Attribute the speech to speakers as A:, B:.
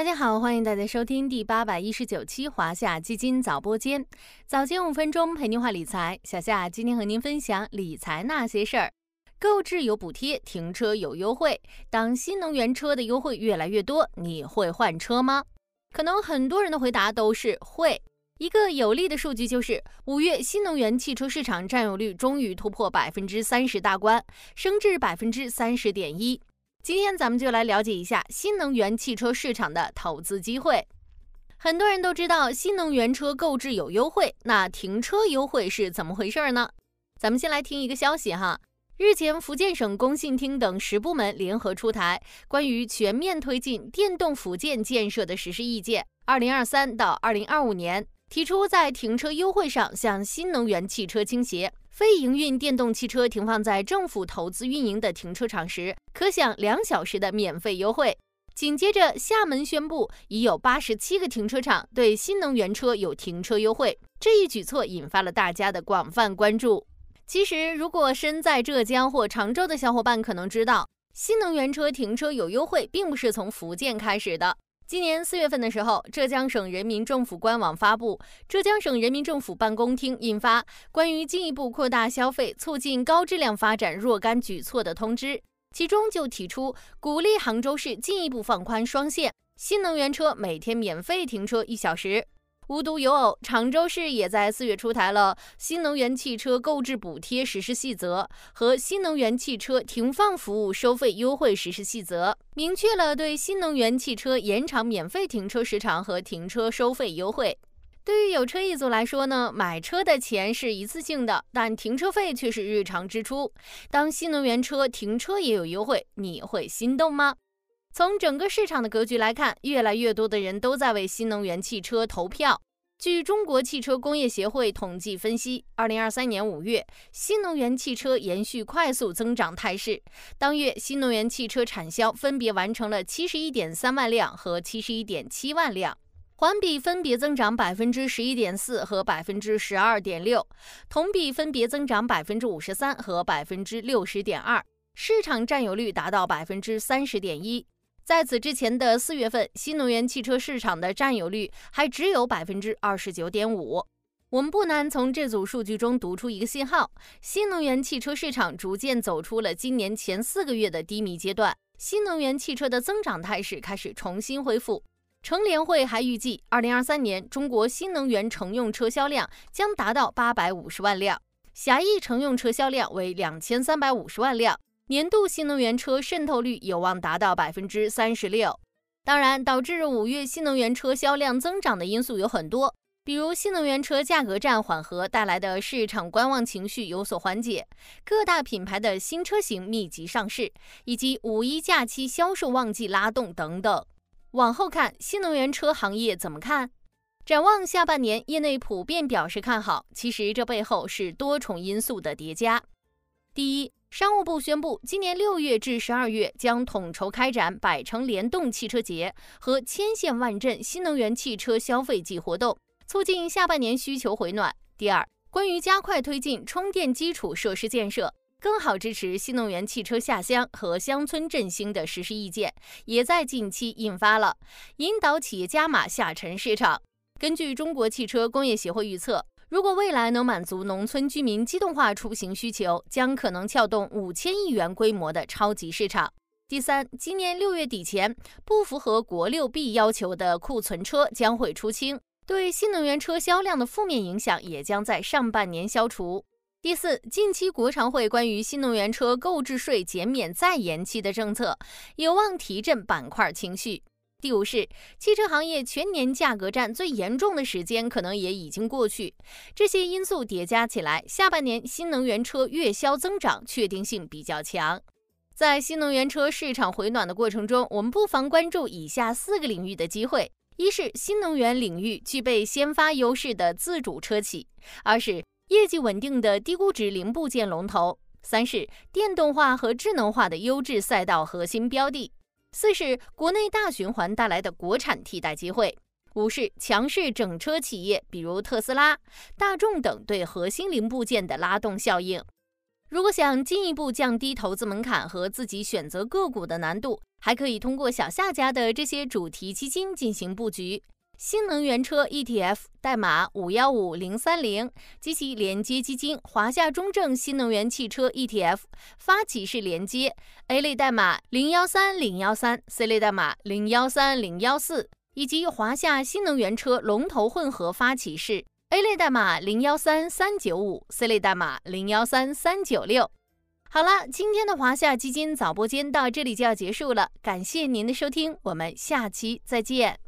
A: 大家好，欢迎大家收听第八百一十九期华夏基金早播间，早间五分钟陪您话理财。小夏今天和您分享理财那些事儿。购置有补贴，停车有优惠。当新能源车的优惠越来越多，你会换车吗？可能很多人的回答都是会。一个有利的数据就是，五月新能源汽车市场占有率终于突破百分之三十大关，升至百分之三十点一。今天咱们就来了解一下新能源汽车市场的投资机会。很多人都知道新能源车购置有优惠，那停车优惠是怎么回事呢？咱们先来听一个消息哈。日前，福建省工信厅等十部门联合出台关于全面推进电动福建建设的实施意见（二零二三到二零二五年），提出在停车优惠上向新能源汽车倾斜。非营运电动汽车停放在政府投资运营的停车场时，可享两小时的免费优惠。紧接着，厦门宣布已有八十七个停车场对新能源车有停车优惠。这一举措引发了大家的广泛关注。其实，如果身在浙江或常州的小伙伴可能知道，新能源车停车有优惠，并不是从福建开始的。今年四月份的时候，浙江省人民政府官网发布《浙江省人民政府办公厅印发关于进一步扩大消费、促进高质量发展若干举措的通知》，其中就提出鼓励杭州市进一步放宽双限新能源车每天免费停车一小时。无独有偶，常州市也在四月出台了新能源汽车购置补贴实施细则和新能源汽车停放服务收费优惠实施细则，明确了对新能源汽车延长免费停车时长和停车收费优惠。对于有车一族来说呢，买车的钱是一次性的，但停车费却是日常支出。当新能源车停车也有优惠，你会心动吗？从整个市场的格局来看，越来越多的人都在为新能源汽车投票。据中国汽车工业协会统计分析，二零二三年五月，新能源汽车延续快速增长态势。当月新能源汽车产销分别完成了七十一点三万辆和七十一点七万辆，环比分别增长百分之十一点四和百分之十二点六，同比分别增长百分之五十三和百分之六十点二，市场占有率达到百分之三十点一。在此之前的四月份，新能源汽车市场的占有率还只有百分之二十九点五。我们不难从这组数据中读出一个信号：新能源汽车市场逐渐走出了今年前四个月的低迷阶段，新能源汽车的增长态势开始重新恢复。乘联会还预计，二零二三年中国新能源乘用车销量将达到八百五十万辆，狭义乘用车销量为两千三百五十万辆。年度新能源车渗透率有望达到百分之三十六。当然，导致五月新能源车销量增长的因素有很多，比如新能源车价格战缓和带来的市场观望情绪有所缓解，各大品牌的新车型密集上市，以及五一假期销售旺季拉动等等。往后看，新能源车行业怎么看？展望下半年，业内普遍表示看好。其实这背后是多重因素的叠加。第一，商务部宣布，今年六月至十二月将统筹开展百城联动汽车节和千县万镇新能源汽车消费季活动，促进下半年需求回暖。第二，关于加快推进充电基础设施建设，更好支持新能源汽车下乡和乡村振兴的实施意见，也在近期印发了，引导企业加码下沉市场。根据中国汽车工业协会预测。如果未来能满足农村居民机动化出行需求，将可能撬动五千亿元规模的超级市场。第三，今年六月底前不符合国六 B 要求的库存车将会出清，对新能源车销量的负面影响也将在上半年消除。第四，近期国常会关于新能源车购置税减免再延期的政策，有望提振板块情绪。第五是汽车行业全年价格战最严重的时间可能也已经过去，这些因素叠加起来，下半年新能源车月销增长确定性比较强。在新能源车市场回暖的过程中，我们不妨关注以下四个领域的机会：一是新能源领域具备先发优势的自主车企；二是业绩稳定的低估值零部件龙头；三是电动化和智能化的优质赛道核心标的。四是国内大循环带来的国产替代机会，五是强势整车企业，比如特斯拉、大众等对核心零部件的拉动效应。如果想进一步降低投资门槛和自己选择个股的难度，还可以通过小夏家的这些主题基金进行布局。新能源车 ETF 代码五幺五零三零及其连接基金华夏中证新能源汽车 ETF 发起式连接 A 类代码零幺三零幺三，C 类代码零幺三零幺四，以及华夏新能源车龙头混合发起式 A 类代码零幺三三九五，C 类代码零幺三三九六。好了，今天的华夏基金早播间到这里就要结束了，感谢您的收听，我们下期再见。